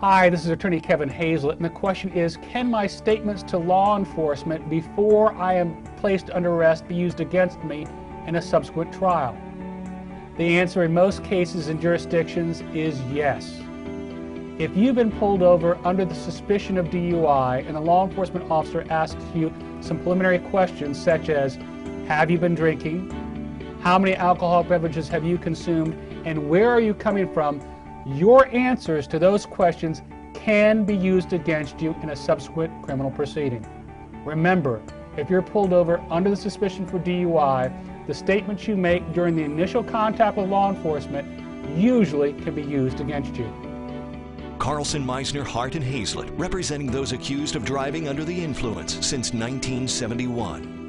Hi, this is Attorney Kevin Hayslett, and the question is Can my statements to law enforcement before I am placed under arrest be used against me in a subsequent trial? The answer in most cases and jurisdictions is yes. If you've been pulled over under the suspicion of DUI and a law enforcement officer asks you some preliminary questions such as Have you been drinking? How many alcohol beverages have you consumed? And where are you coming from? Your answers to those questions can be used against you in a subsequent criminal proceeding. Remember, if you're pulled over under the suspicion for DUI, the statements you make during the initial contact with law enforcement usually can be used against you. Carlson, Meissner, Hart, and Hayslett, representing those accused of driving under the influence since 1971.